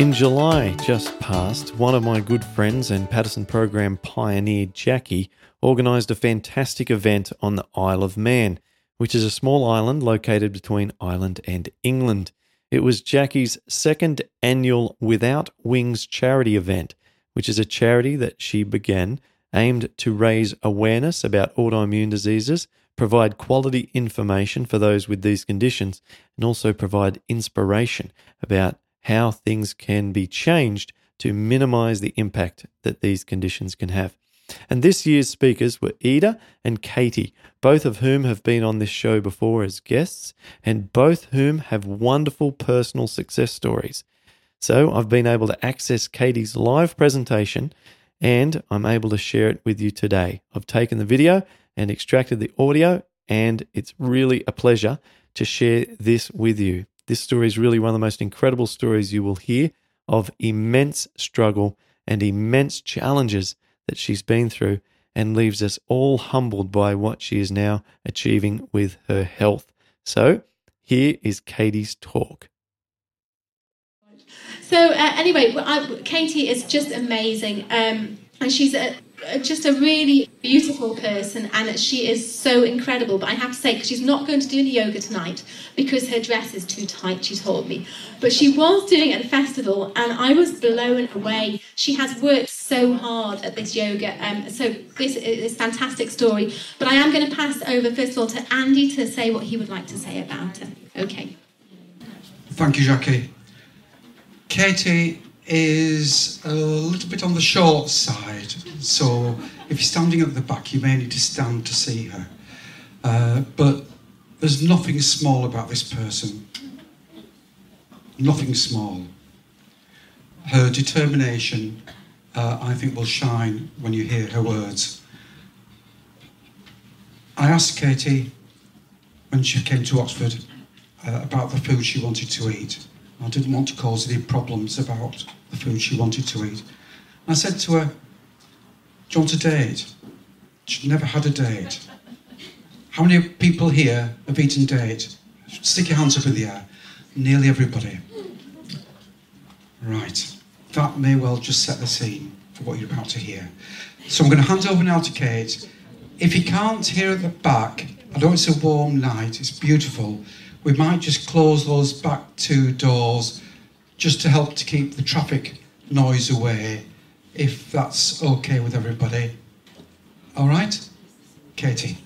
In July just past, one of my good friends and Paddison program pioneer, Jackie, organised a fantastic event on the Isle of Man, which is a small island located between Ireland and England. It was Jackie's second annual Without Wings charity event, which is a charity that she began aimed to raise awareness about autoimmune diseases, provide quality information for those with these conditions, and also provide inspiration about how things can be changed to minimize the impact that these conditions can have. And this year's speakers were Ida and Katy, both of whom have been on this show before as guests, and both whom have wonderful personal success stories. So I've been able to access Katy's live presentation and I'm able to share it with you today. I've taken the video and extracted the audio, and it's really a pleasure to share this with you. This story is really one of the most incredible stories you will hear of immense struggle and immense challenges that she's been through and leaves us all humbled by what she is now achieving with her health. So, here is Katy's talk. So, uh, anyway, I, Katy is just amazing. Um, and she's a, just a really beautiful person and she is so incredible. But i have to say she's not going to do any yoga tonight because her dress is too tight she told me. But she was doing at the festival and i was blown away. She has worked so hard at this yoga um, so this is a fantastic story. But i am going to pass over first of all to andy to say what he would like to say about her. Okay. Thank you jackie. Katy is a little bit on the short side. So if you're standing at the back, you may need to stand to see her. Uh, but there's nothing small about this person. Nothing small. Her determination, uh, I think, will shine when you hear her words. I asked Katy when she came to Oxford uh, about the food she wanted to eat. I didn't want to cause any problems about the food she wanted to eat. I said to her, Do you want a date? She'd never had a date. How many people here have eaten date? Stick your hands up in the air. Nearly everybody. Right. That may well just set the scene for what you're about to hear. So I'm going to hand over now to Kate. If you can't hear at the back, I know it's a warm night, it's beautiful. We might just close those back two doors just to help to keep the traffic noise away, if that's okay with everybody. All right? Katy.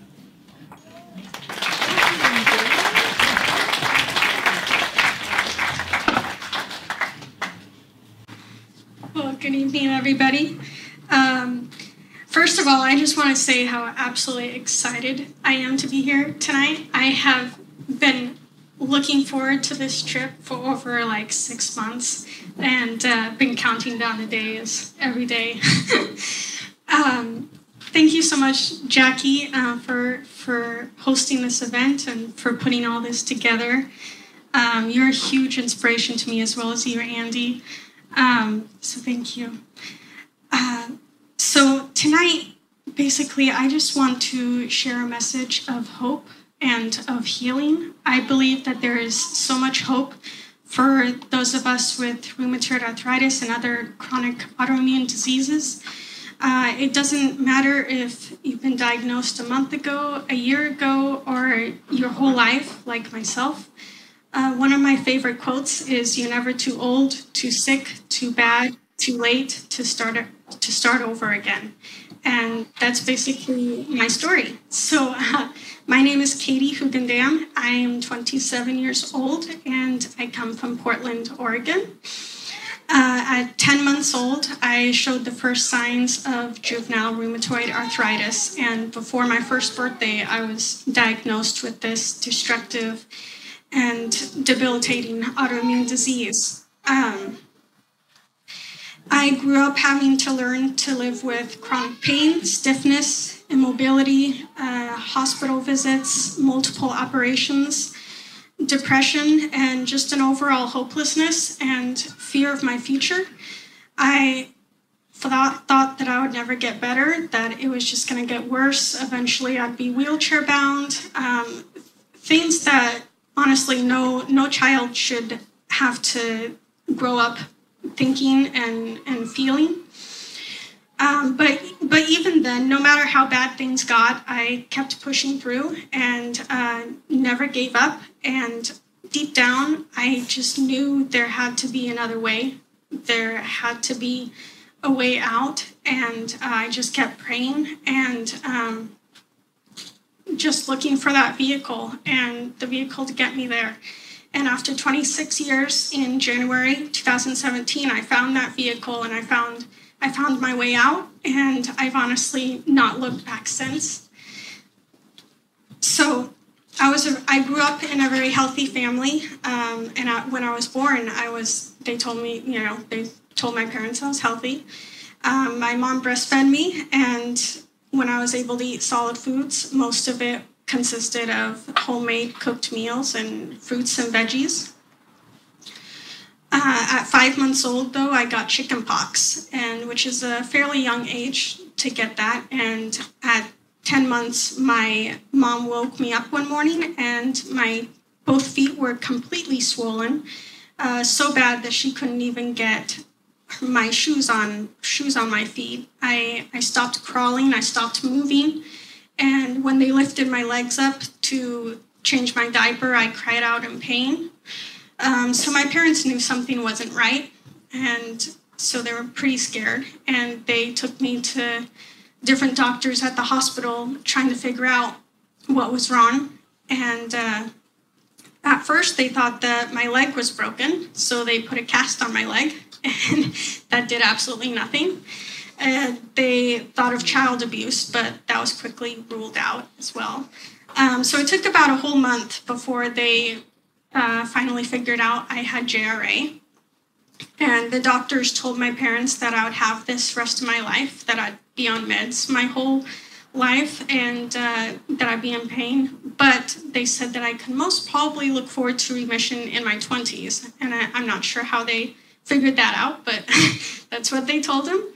Well, good evening, everybody. Um, first of all, I just want to say how absolutely excited I am to be here tonight. I have been looking forward to this trip for over like six months and uh, been counting down the days every day. um, thank you so much, Jackie, uh, for for hosting this event and for putting all this together. Um, you're a huge inspiration to me as well as you, Andy. Um, so thank you. Uh, so tonight, basically, I just want to share a message of hope and of healing. I believe that there is so much hope for those of us with rheumatoid arthritis and other chronic autoimmune diseases. Uh, it doesn't matter if you've been diagnosed a month ago, a year ago, or your whole life, like myself. Uh, one of my favorite quotes is "You're never too old, too sick, too bad, too late to start to start over again," and that's basically my story. So. Uh, my name is Katy Hugendam. I am 27 years old and I come from Portland, Oregon. Uh, at 10 months old, I showed the first signs of juvenile rheumatoid arthritis, and before my first birthday, I was diagnosed with this destructive and debilitating autoimmune disease. Um, I grew up having to learn to live with chronic pain, stiffness, immobility, uh, hospital visits, multiple operations, depression, and just an overall hopelessness and fear of my future. I thought, thought that I would never get better, that it was just going to get worse. Eventually, I'd be wheelchair bound. Um, things that honestly no no child should have to grow up thinking and, and feeling. Um, but but even then, no matter how bad things got, I kept pushing through and uh, never gave up. And deep down, I just knew there had to be another way. There had to be a way out, and uh, I just kept praying and um, just looking for that vehicle and the vehicle to get me there. And after 26 years, in January 2017, I found that vehicle and I found I found my way out. And I've honestly not looked back since. So I was a, I grew up in a very healthy family, um, and I, when I was born, I was they told me you know they told my parents I was healthy. Um, my mom breastfed me, and when I was able to eat solid foods, most of it consisted of homemade cooked meals and fruits and veggies. Uh, at five months old, though, I got chickenpox, and which is a fairly young age to get that. And at 10 months, my mom woke me up one morning, and my both feet were completely swollen, uh, so bad that she couldn't even get my shoes on shoes on my feet. I, I stopped crawling, I stopped moving, and when they lifted my legs up to change my diaper, I cried out in pain. Um, so my parents knew something wasn't right, and so they were pretty scared. And they took me to different doctors at the hospital trying to figure out what was wrong. And uh, at first, they thought that my leg was broken, so they put a cast on my leg, and that did absolutely nothing. And they thought of child abuse, but that was quickly ruled out as well. Um, so it took about a whole month before they uh, finally figured out I had JRA. And the doctors told my parents that I would have this rest of my life, that I'd be on meds my whole life, and uh, that I'd be in pain. But they said that I could most probably look forward to remission in my 20s. And I, am not sure how they figured that out, but that's what they told them.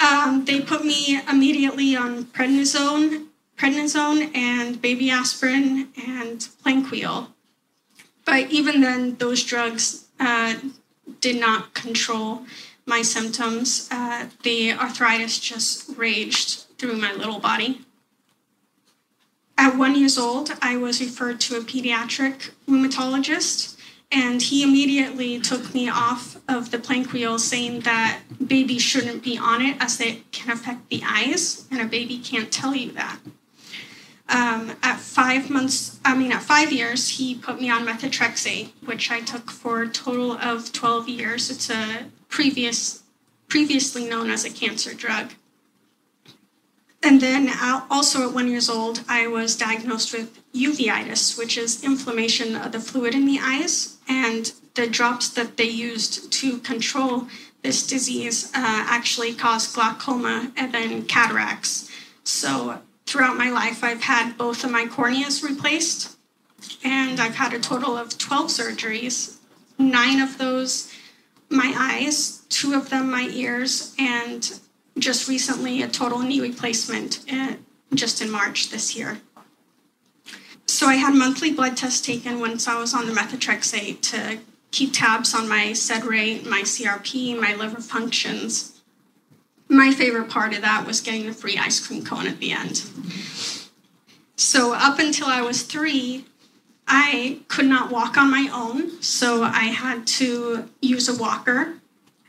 Um, they put me immediately on prednisone, prednisone and baby aspirin and Plaquenil. But even then, those drugs uh, did not control my symptoms. Uh, the arthritis just raged through my little body. At one years old, I was referred to a pediatric rheumatologist and he immediately took me off of the Plaquenil, saying that babies shouldn't be on it as it can affect the eyes, and a baby can't tell you that. Um, at five months, I mean, at five years, he put me on methotrexate, which I took for a total of 12 years. It's a previous, previously known as a cancer drug. And then also at one years old, I was diagnosed with uveitis, which is inflammation of the fluid in the eyes. And the drops that they used to control this disease uh, actually caused glaucoma and then cataracts. So throughout my life, I've had both of my corneas replaced, and I've had a total of 12 surgeries, nine of those my eyes, two of them my ears, and just recently a total knee replacement just in March this year. So I had monthly blood tests taken once I was on the methotrexate to keep tabs on my SED rate, my CRP, my liver functions. My favorite part of that was getting the free ice cream cone at the end. So up until I was three, I could not walk on my own, so I had to use a walker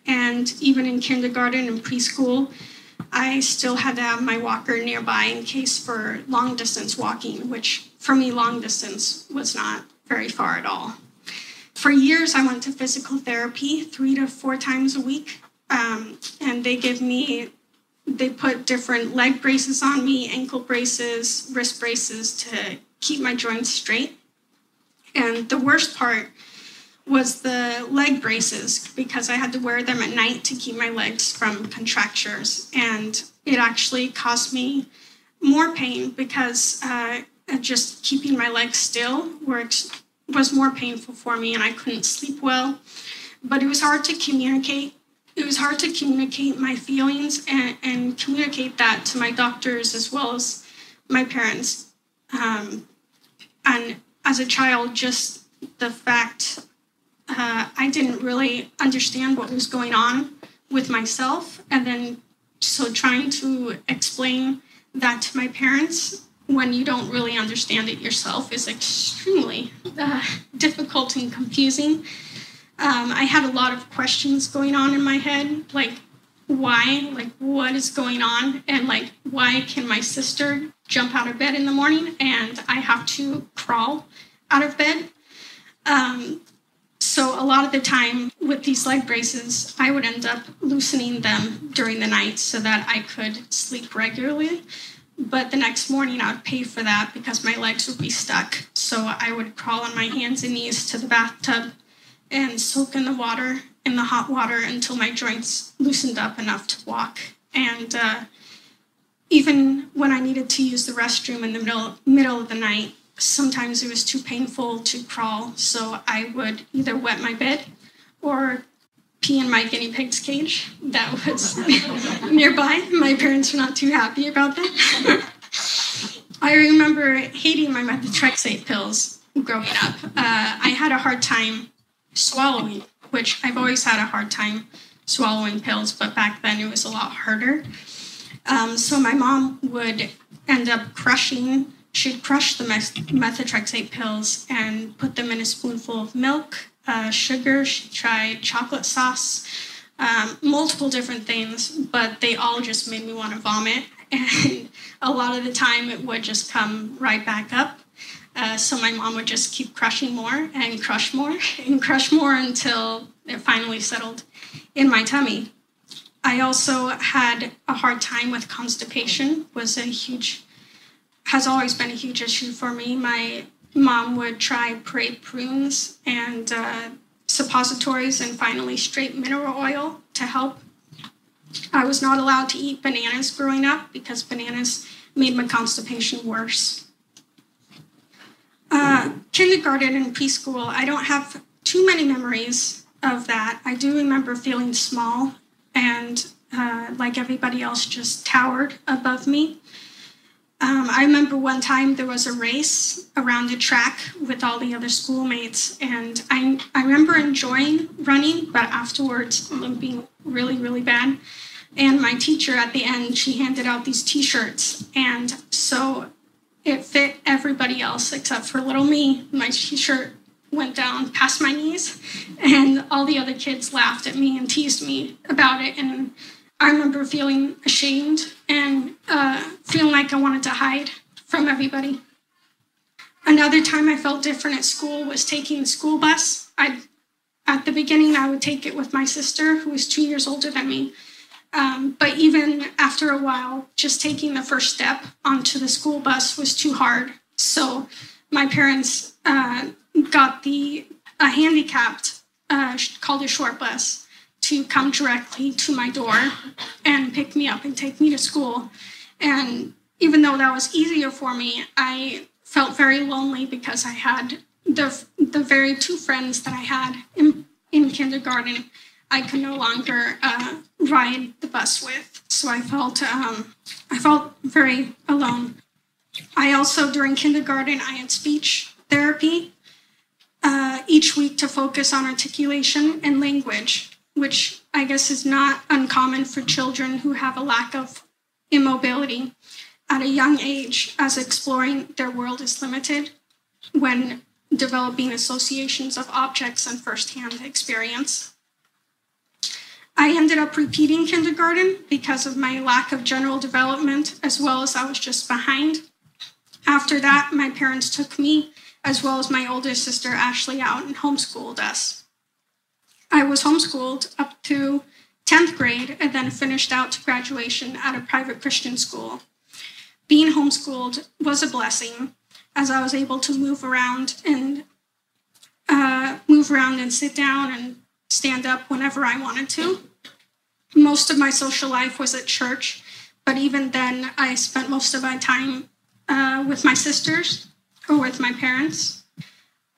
and even in kindergarten and preschool, I still had to have my walker nearby in case for long distance walking, which for me, long distance was not very far at all. For years, I went to physical therapy three to four times a week, um, and they give me, they put different leg braces on me, ankle braces, wrist braces to keep my joints straight. And the worst part was the leg braces because I had to wear them at night to keep my legs from contractures. And it actually caused me more pain because uh, just keeping my legs still worked, was more painful for me and I couldn't sleep well. But it was hard to communicate. It was hard to communicate my feelings and, and communicate that to my doctors as well as my parents. Um, and as a child, just the fact uh, I didn't really understand what was going on with myself. And then, so trying to explain that to my parents when you don't really understand it yourself is extremely uh, difficult and confusing. Um, I had a lot of questions going on in my head, like why, like what is going on, and like why can my sister jump out of bed in the morning and I have to crawl out of bed? Um, so, a lot of the time with these leg braces, I would end up loosening them during the night so that I could sleep regularly. But the next morning, I would pay for that because my legs would be stuck. So, I would crawl on my hands and knees to the bathtub and soak in the water, in the hot water, until my joints loosened up enough to walk. And uh, even when I needed to use the restroom in the middle, middle of the night, sometimes it was too painful to crawl, so I would either wet my bed or pee in my guinea pig's cage that was nearby. My parents were not too happy about that. I remember hating my methotrexate pills growing up. Uh, I had a hard time swallowing, which I've always had a hard time swallowing pills, but back then it was a lot harder. Um, so my mom would end up crushing she'd crush the methotrexate pills and put them in a spoonful of milk, uh, sugar. She tried chocolate sauce, um, multiple different things, but they all just made me want to vomit. And a lot of the time, it would just come right back up. Uh, so my mom would just keep crushing more and crush more and crush more until it finally settled in my tummy. I also had a hard time with constipation. Was a huge has always been a huge issue for me. My mom would try parade prunes and uh, suppositories and finally straight mineral oil to help. I was not allowed to eat bananas growing up because bananas made my constipation worse. Uh, kindergarten and preschool, I don't have too many memories of that. I do remember feeling small and uh, like everybody else just towered above me. Um, I remember one time there was a race around the track with all the other schoolmates, and I, I remember enjoying running, but afterwards limping really, really bad. And my teacher at the end, she handed out these t shirts, and so it fit everybody else except for little me. My t shirt went down past my knees, and all the other kids laughed at me and teased me about it. And I remember feeling ashamed and uh, feeling like I wanted to hide from everybody. Another time I felt different at school was taking the school bus. I, at the beginning, I would take it with my sister, who was two years older than me. Um, but even after a while, just taking the first step onto the school bus was too hard. So my parents uh, got the a handicapped uh, called a short bus to come directly to my door and pick me up and take me to school. And even though that was easier for me, I felt very lonely because I had the the very two friends that I had in, in kindergarten. I could no longer uh, ride the bus with, so I felt um, I felt very alone. I also during kindergarten I had speech therapy uh, each week to focus on articulation and language which I guess is not uncommon for children who have a lack of immobility at a young age, as exploring their world is limited when developing associations of objects and firsthand experience. I ended up repeating kindergarten because of my lack of general development, as well as I was just behind. After that, my parents took me, as well as my older sister Ashley, out and homeschooled us. I was homeschooled up to 10th grade and then finished out to graduation at a private Christian school. Being homeschooled was a blessing as I was able to move around and uh, move around and sit down and stand up whenever I wanted to. Most of my social life was at church, but even then, I spent most of my time uh, with my sisters or with my parents.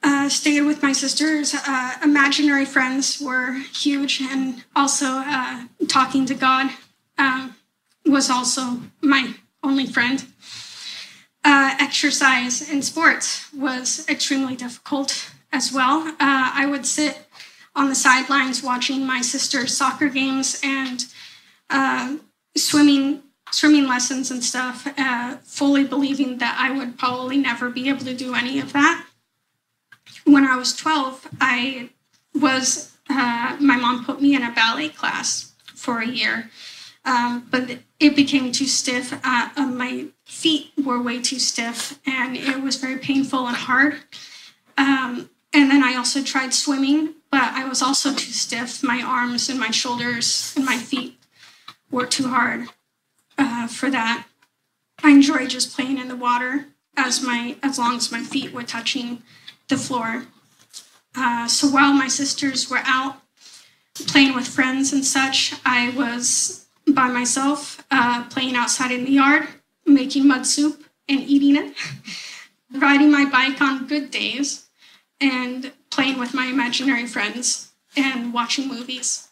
Uh, stayed with my sisters. Uh, imaginary friends were huge, and also uh, talking to God um, was also my only friend. Uh, exercise and sports was extremely difficult as well. Uh, I would sit on the sidelines watching my sister's soccer games and uh, swimming swimming lessons and stuff, uh, fully believing that I would probably never be able to do any of that. When I was 12, I was uh, my mom put me in a ballet class for a year, um, but it became too stiff. Uh, my feet were way too stiff, and it was very painful and hard. Um, and then I also tried swimming, but I was also too stiff. My arms and my shoulders and my feet were too hard uh, for that. I enjoy just playing in the water as my as long as my feet were touching the floor. Uh, so while my sisters were out playing with friends and such, I was by myself uh, playing outside in the yard, making mud soup and eating it, riding my bike on good days, and playing with my imaginary friends and watching movies.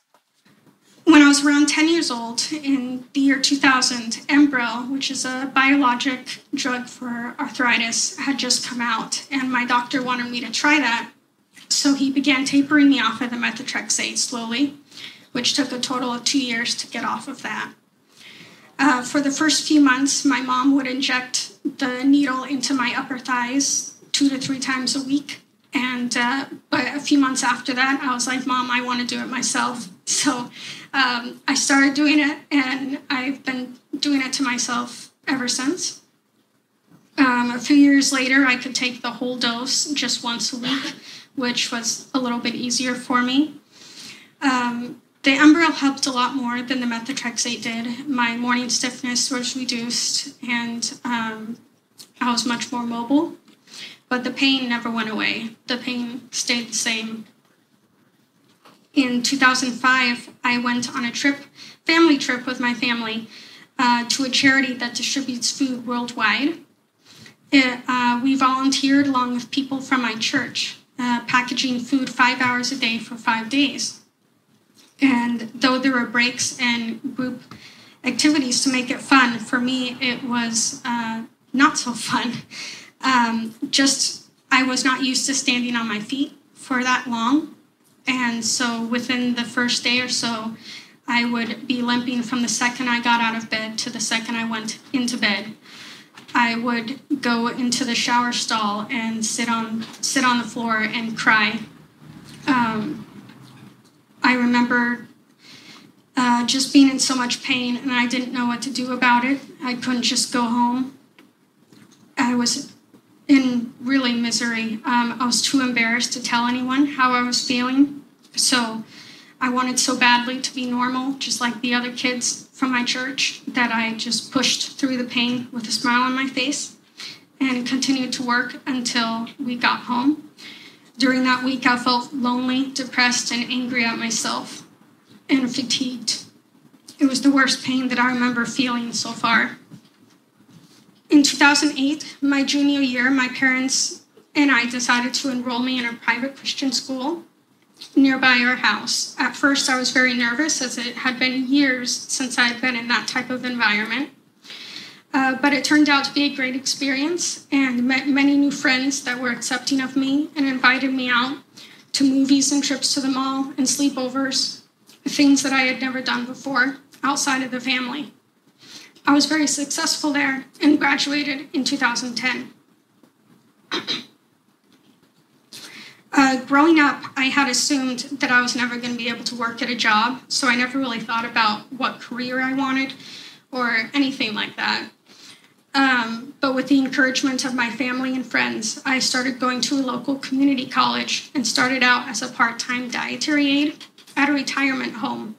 When I was around 10 years old, in the year 2000, Enbrel, which is a biologic drug for arthritis, had just come out, and my doctor wanted me to try that. So he began tapering me off of the methotrexate slowly, which took a total of two years to get off of that. Uh, for the first few months, my mom would inject the needle into my upper thighs two to three times a week and uh, but a few months after that, I was like, Mom, I want to do it myself. So um, I started doing it, and I've been doing it to myself ever since. Um, a few years later, I could take the whole dose just once a week, which was a little bit easier for me. Um, the Enbrel helped a lot more than the methotrexate did. My morning stiffness was reduced, and um, I was much more mobile but the pain never went away. The pain stayed the same. In 2005, I went on a trip, family trip with my family, uh, to a charity that distributes food worldwide. It, uh, we volunteered along with people from my church, uh, packaging food five hours a day for five days. And though there were breaks and group activities to make it fun, for me it was uh, not so fun. Um, just, I was not used to standing on my feet for that long. And so within the first day or so, I would be limping from the second I got out of bed to the second I went into bed. I would go into the shower stall and sit on sit on the floor and cry. Um, I remember uh, just being in so much pain, and I didn't know what to do about it. I couldn't just go home. I was in really misery. Um, I was too embarrassed to tell anyone how I was feeling. So I wanted so badly to be normal, just like the other kids from my church, that I just pushed through the pain with a smile on my face and continued to work until we got home. During that week, I felt lonely, depressed, and angry at myself and fatigued. It was the worst pain that I remember feeling so far. In 2008, my junior year, my parents and I decided to enroll me in a private Christian school nearby our house. At first, I was very nervous as it had been years since I had been in that type of environment. Uh, but it turned out to be a great experience and met many new friends that were accepting of me and invited me out to movies and trips to the mall and sleepovers, things that I had never done before outside of the family. I was very successful there and graduated in 2010. uh, growing up, I had assumed that I was never going to be able to work at a job, so I never really thought about what career I wanted or anything like that. Um, but with the encouragement of my family and friends, I started going to a local community college and started out as a part time dietary aide at a retirement home,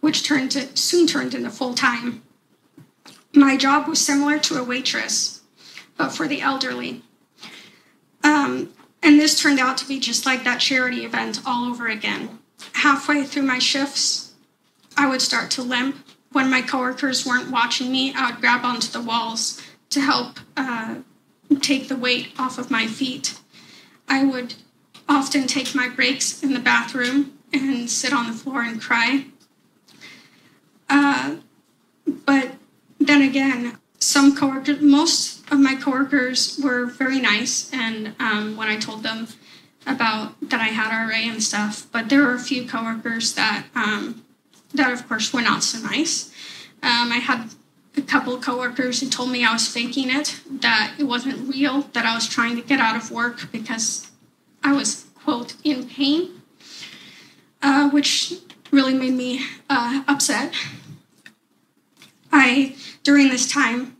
which turned to, soon turned into full time. My job was similar to a waitress, but for the elderly. Um, and this turned out to be just like that charity event all over again. Halfway through my shifts, I would start to limp. When my coworkers weren't watching me, I would grab onto the walls to help uh, take the weight off of my feet. I would often take my breaks in the bathroom and sit on the floor and cry. Uh, but then again, some coworkers, most of my coworkers were very nice, and um, when I told them about that I had RA and stuff, but there were a few coworkers that um, that of course were not so nice. Um, I had a couple coworkers who told me I was faking it, that it wasn't real, that I was trying to get out of work because I was quote in pain, uh, which really made me uh, upset. I during this time,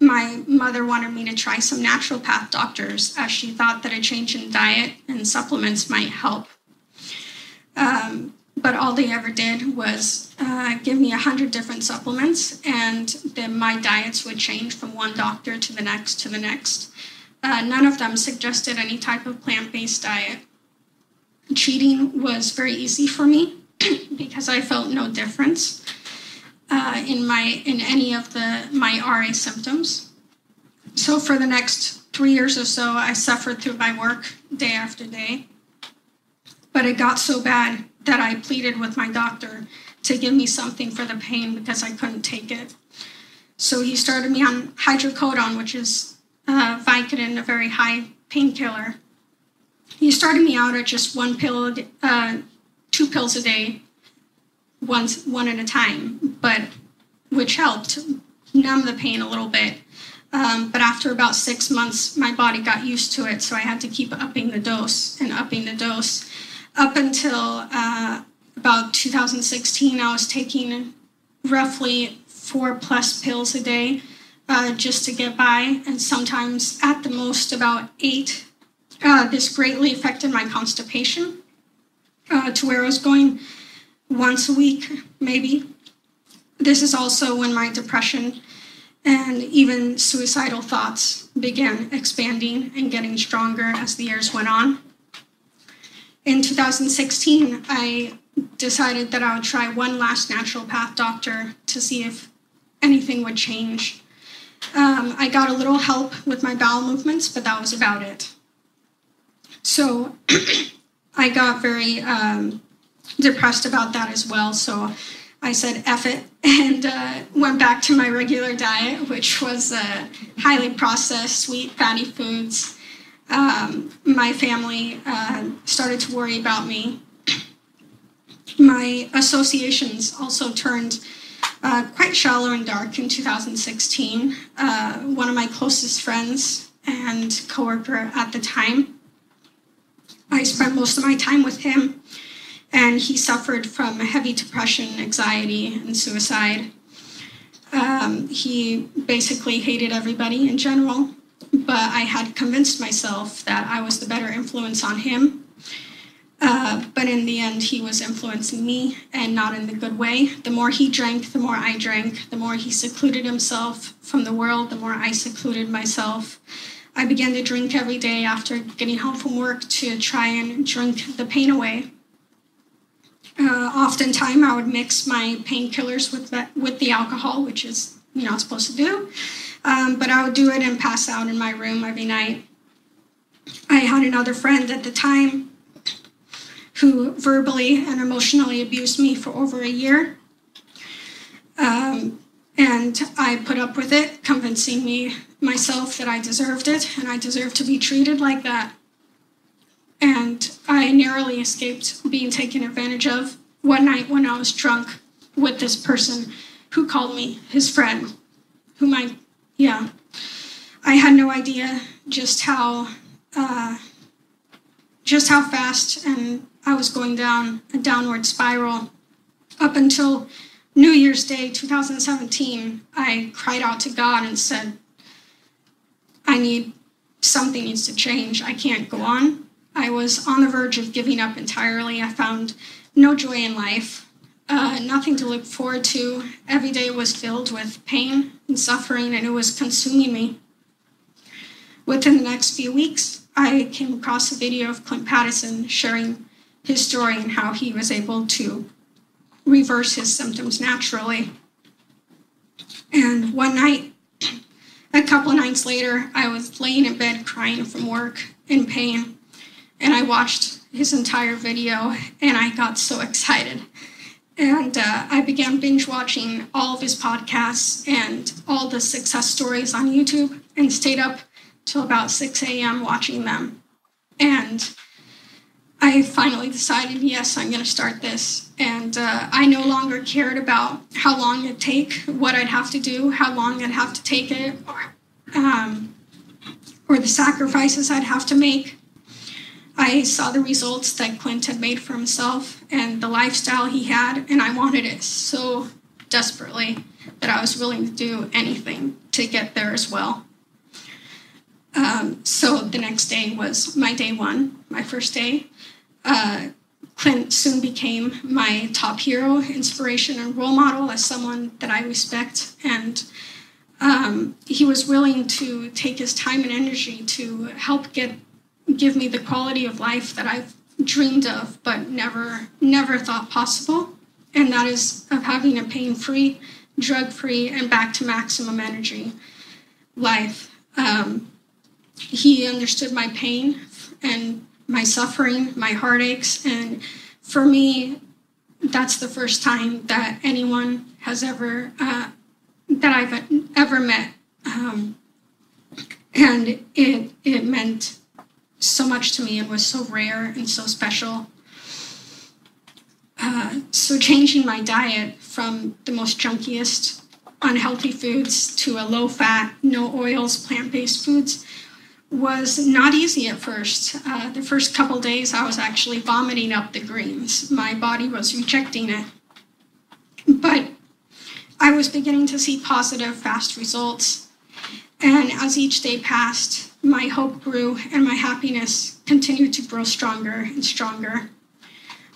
my mother wanted me to try some naturopath doctors as she thought that a change in diet and supplements might help. Um, but all they ever did was uh, give me a hundred different supplements, and then my diets would change from one doctor to the next to the next. Uh, none of them suggested any type of plant-based diet. Cheating was very easy for me because I felt no difference uh, in my in any of the my RA symptoms. So for the next three years or so, I suffered through my work day after day. But it got so bad that I pleaded with my doctor to give me something for the pain because I couldn't take it. So he started me on hydrocodone, which is uh, Vicodin, a very high painkiller. He started me out at just one pill, uh, two pills a day, once one at a time, but which helped numb the pain a little bit. Um, but after about six months, my body got used to it, so I had to keep upping the dose and upping the dose. Up until uh, about 2016, I was taking roughly four plus pills a day uh, just to get by, and sometimes at the most about eight. Uh, this greatly affected my constipation uh, to where I was going once a week, maybe. This is also when my depression and even suicidal thoughts began expanding and getting stronger as the years went on. In 2016, I decided that I would try one last naturopath doctor to see if anything would change. Um, I got a little help with my bowel movements, but that was about it. So I got very um, depressed about that as well. So I said F it and uh, went back to my regular diet, which was uh, highly processed, sweet, fatty foods. Um, my family uh, started to worry about me. My associations also turned uh, quite shallow and dark in 2016. Uh, one of my closest friends and coworker at the time, I spent most of my time with him and he suffered from heavy depression, anxiety, and suicide. Um, he basically hated everybody in general, but I had convinced myself that I was the better influence on him. Uh, but in the end, he was influencing me and not in the good way. The more he drank, the more I drank. The more he secluded himself from the world, the more I secluded myself. I began to drink every day after getting home from work to try and drink the pain away. Uh, oftentimes, I would mix my painkillers with the, with the alcohol, which is you're not supposed to do. Um, but I would do it and pass out in my room every night. I had another friend at the time who verbally and emotionally abused me for over a year. Um, and I put up with it, convincing me myself that I deserved it and I deserved to be treated like that and I narrowly escaped being taken advantage of one night when I was drunk with this person who called me his friend, whom I, yeah, I had no idea just how, uh, just how fast and I was going down a downward spiral. Up until New Year's Day 2017, I cried out to God and said, I need something needs to change. I can't go on. I was on the verge of giving up entirely. I found no joy in life, uh, nothing to look forward to. Every day was filled with pain and suffering, and it was consuming me. Within the next few weeks, I came across a video of Clint Paddison sharing his story and how he was able to reverse his symptoms naturally. And one night, a couple nights later, I was laying in bed crying from work in pain, and I watched his entire video and I got so excited. And uh, I began binge watching all of his podcasts and all the success stories on YouTube and stayed up till about 6 a.m. watching them. And I finally decided, yes, I'm going to start this. And uh, I no longer cared about how long it'd take, what I'd have to do, how long I'd have to take it, or, um, or the sacrifices I'd have to make. I saw the results that Clint had made for himself and the lifestyle he had, and I wanted it so desperately that I was willing to do anything to get there as well. Um, so the next day was my day one, my first day. Uh, Clint soon became my top hero, inspiration, and role model as someone that I respect. And um, he was willing to take his time and energy to help get give me the quality of life that I've dreamed of, but never never thought possible. And that is of having a pain-free, drug-free, and back to maximum energy life. Um, he understood my pain and my suffering, my heartaches, and for me, that's the first time that anyone has ever uh, that I've ever met, um, and it it meant so much to me and was so rare and so special. Uh, so changing my diet from the most junkiest, unhealthy foods to a low fat, no oils, plant based foods was not easy at first. Uh, the first couple days, I was actually vomiting up the greens. My body was rejecting it. But I was beginning to see positive, fast results. And as each day passed, my hope grew and my happiness continued to grow stronger and stronger.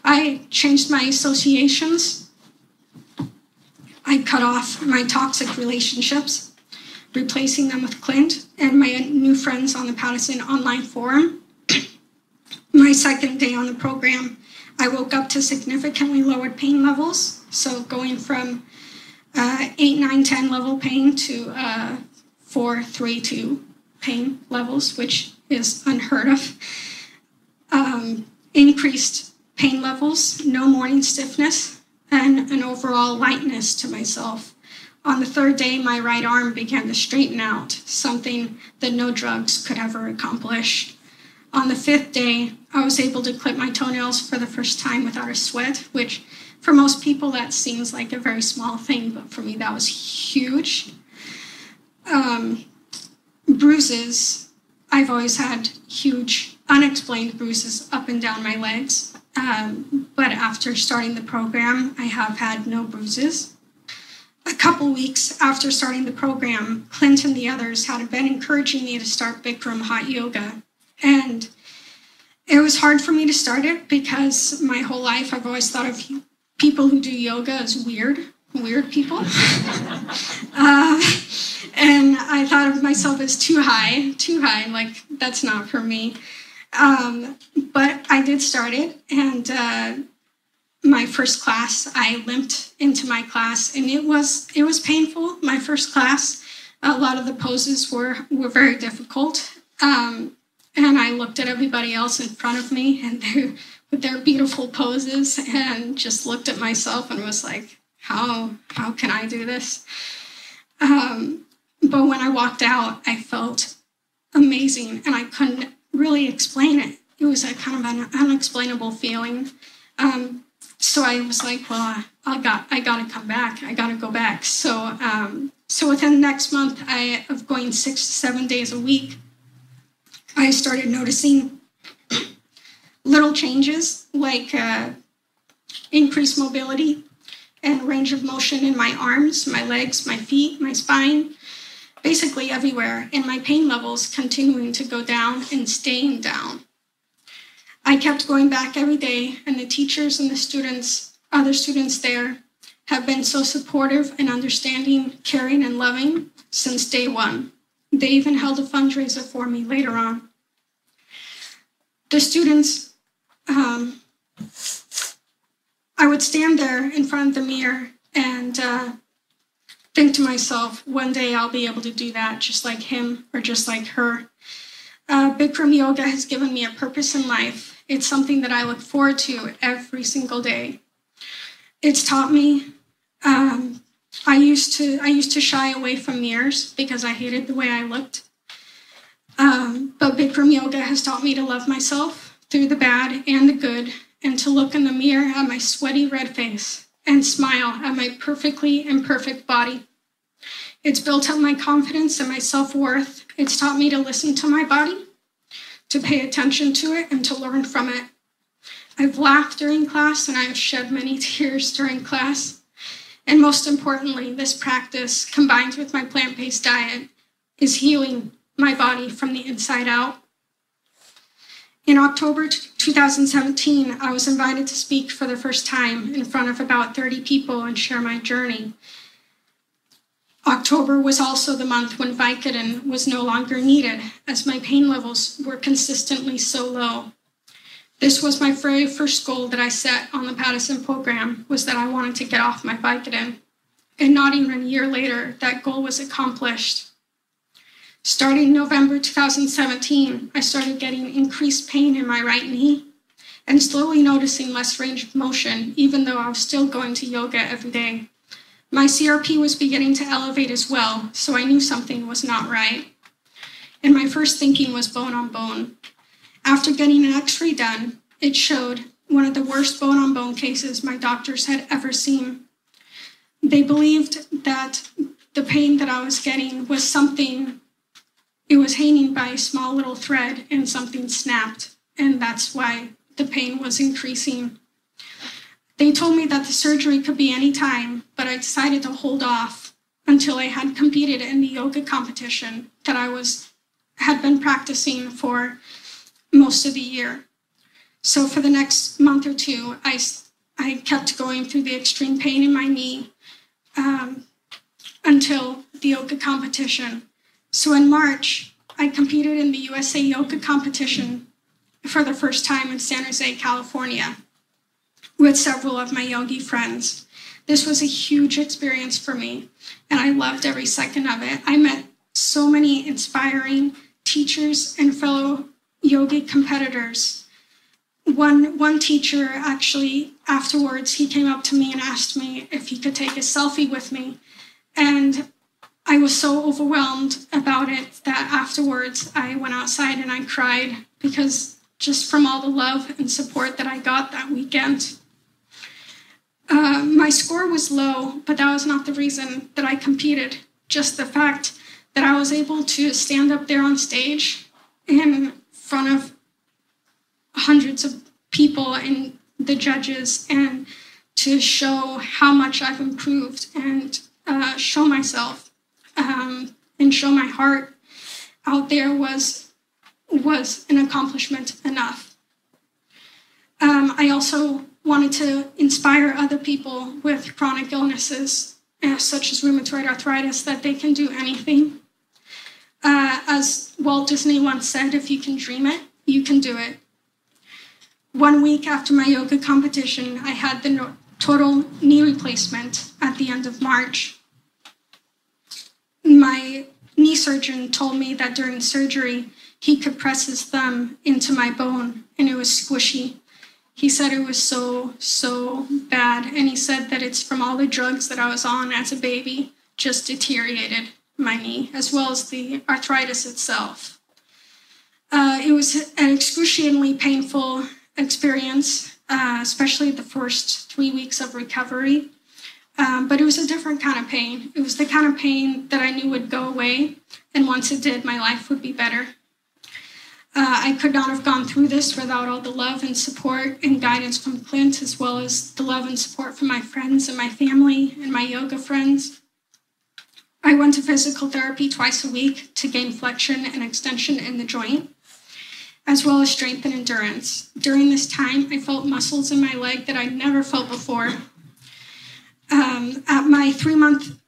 I changed my associations. I cut off my toxic relationships replacing them with Clint and my new friends on the Paddison online forum. my second day on the program, I woke up to significantly lowered pain levels. So going from uh, 8, 9, 10 level pain to uh, 4, 3, 2 pain levels, which is unheard of. Um, increased pain levels, no morning stiffness, and an overall lightness to myself. On the third day, my right arm began to straighten out, something that no drugs could ever accomplish. On the fifth day, I was able to clip my toenails for the first time without a sweat, which for most people that seems like a very small thing, but for me that was huge. Um, bruises, I've always had huge unexplained bruises up and down my legs, um, but after starting the program, I have had no bruises a couple weeks after starting the program, Clint and the others had been encouraging me to start Bikram hot yoga. And it was hard for me to start it because my whole life I've always thought of people who do yoga as weird, weird people. uh, and I thought of myself as too high, too high, like that's not for me. Um, but I did start it, and uh, my first class, I limped into my class, and it was it was painful. My first class, a lot of the poses were were very difficult, um, and I looked at everybody else in front of me, and with their beautiful poses, and just looked at myself and was like, "How how can I do this?" Um, but when I walked out, I felt amazing, and I couldn't really explain it. It was a kind of an unexplainable feeling. Um, so I was like, well, I got I got to come back. I got to go back. So um, so within the next month, I of going six to seven days a week, I started noticing little changes like uh, increased mobility and range of motion in my arms, my legs, my feet, my spine, basically everywhere, and my pain levels continuing to go down and staying down. I kept going back every day, and the teachers and the students, other students there, have been so supportive and understanding, caring, and loving since day one. They even held a fundraiser for me later on. the students, um, I would stand there in front of the mirror and uh, think to myself, one day I'll be able to do that just like him or just like her. Uh, Bikram Yoga has given me a purpose in life. It's something that I look forward to every single day. It's taught me. Um, I used to I used to shy away from mirrors because I hated the way I looked. Um, but Bikram Yoga has taught me to love myself through the bad and the good, and to look in the mirror at my sweaty red face and smile at my perfectly imperfect body. It's built up my confidence and my self worth. It's taught me to listen to my body, to pay attention to it, and to learn from it. I've laughed during class and I have shed many tears during class. And most importantly, this practice, combined with my plant based diet, is healing my body from the inside out. In October 2017, I was invited to speak for the first time in front of about 30 people and share my journey. October was also the month when Vicodin was no longer needed, as my pain levels were consistently so low. This was my very first goal that I set on the Paddison program was that I wanted to get off my Vicodin. And not even a year later, that goal was accomplished. Starting November 2017, I started getting increased pain in my right knee and slowly noticing less range of motion, even though I was still going to yoga every day. My CRP was beginning to elevate as well, so I knew something was not right. And my first thinking was bone on bone. After getting an x ray done, it showed one of the worst bone on bone cases my doctors had ever seen. They believed that the pain that I was getting was something it was hanging by a small little thread and something snapped, and that's why the pain was increasing. They told me that the surgery could be any time, but I decided to hold off until I had competed in the yoga competition that I was had been practicing for most of the year. So for the next month or two, I, I kept going through the extreme pain in my knee um, until the yoga competition. So in March, I competed in the USA Yoga competition for the first time in San Jose, California, with several of my yogi friends. This was a huge experience for me, and I loved every second of it. I met so many inspiring teachers and fellow yogi competitors. One, one teacher actually, afterwards, he came up to me and asked me if he could take a selfie with me. And I was so overwhelmed about it that afterwards I went outside and I cried because just from all the love and support that I got that weekend. Uh, my score was low, but that was not the reason that I competed. Just the fact that I was able to stand up there on stage in front of hundreds of people and the judges and to show how much I've improved and uh, show myself um, and show my heart out there was was an accomplishment enough. Um, I also wanted to inspire other people with chronic illnesses, uh, such as rheumatoid arthritis, that they can do anything. Uh, as Walt Disney once said, if you can dream it, you can do it. One week after my yoga competition, I had the no- total knee replacement at the end of March my knee surgeon told me that during surgery, he could press his thumb into my bone and it was squishy. He said it was so, so bad. And he said that it's from all the drugs that I was on as a baby, just deteriorated my knee, as well as the arthritis itself. Uh, it was an excruciatingly painful experience, uh, especially the first three weeks of recovery. Um, but it was a different kind of pain. It was the kind of pain that I knew would go away, and once it did, my life would be better. Uh, I could not have gone through this without all the love and support and guidance from Clint, as well as the love and support from my friends and my family and my yoga friends. I went to physical therapy twice a week to gain flexion and extension in the joint, as well as strength and endurance. During this time, I felt muscles in my leg that I'd never felt before, um, at my three month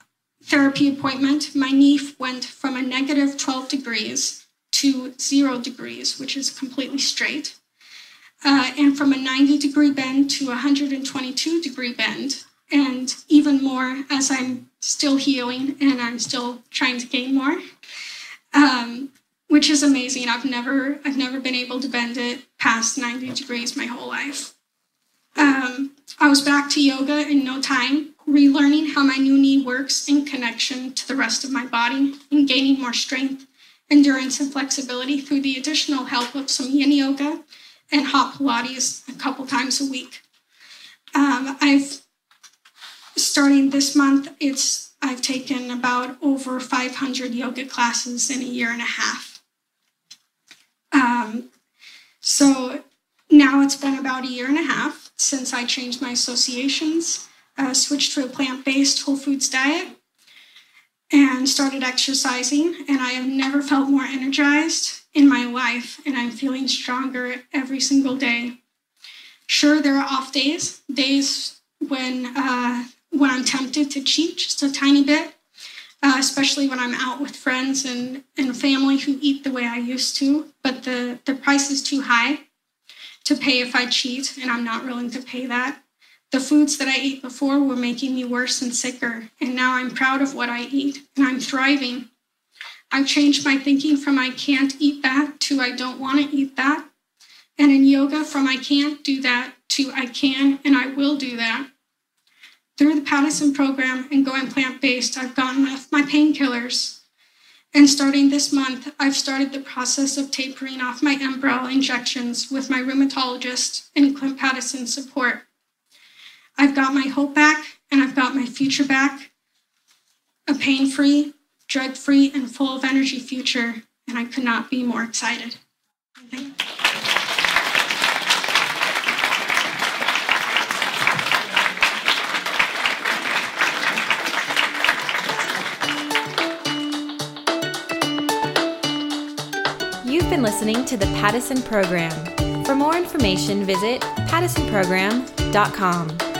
therapy appointment, my knee went from a negative 12 degrees to zero degrees, which is completely straight. uh, and from a 90 degree bend to a 122 degree bend, and even more as I'm still healing and I'm still trying to gain more, um, which is amazing. I've never I've never been able to bend it past 90 degrees my whole life. Um, I was back to yoga in no time, relearning how my new knee works in connection to the rest of my body and gaining more strength, endurance, and flexibility through the additional help of some yin yoga and hot Pilates a couple times a week. Um, I've starting this month, it's I've taken about over 500 yoga classes in a year and a half. Um, so now it's been about a year and a half since I changed my associations, uh, switched to a plant based whole foods diet, and started exercising. And I have never felt more energized in my life, and I'm feeling stronger every single day. Sure, there are off days, days when uh, when I'm tempted to cheat just a tiny bit, uh, especially when I'm out with friends and, and family who eat the way I used to. But the, the price is too high to pay if I cheat, and I'm not willing to pay that. The foods that I ate before were making me worse and sicker, and now I'm proud of what I eat and I'm thriving. I've changed my thinking from I can't eat that to I don't want to eat that. And in yoga, from I can't do that to I can and I will do that. Through the Paddison program and going plant based, I've gotten off my painkillers. And starting this month, I've started the process of tapering off my Enbrel injections with my rheumatologist and Clint Paddison support. I've got my hope back and I've got my future back. A pain free, drug free, and full of energy future, and I could not be more excited. You've been listening to the Paddison Program. For more information, visit paddisonprogram.com.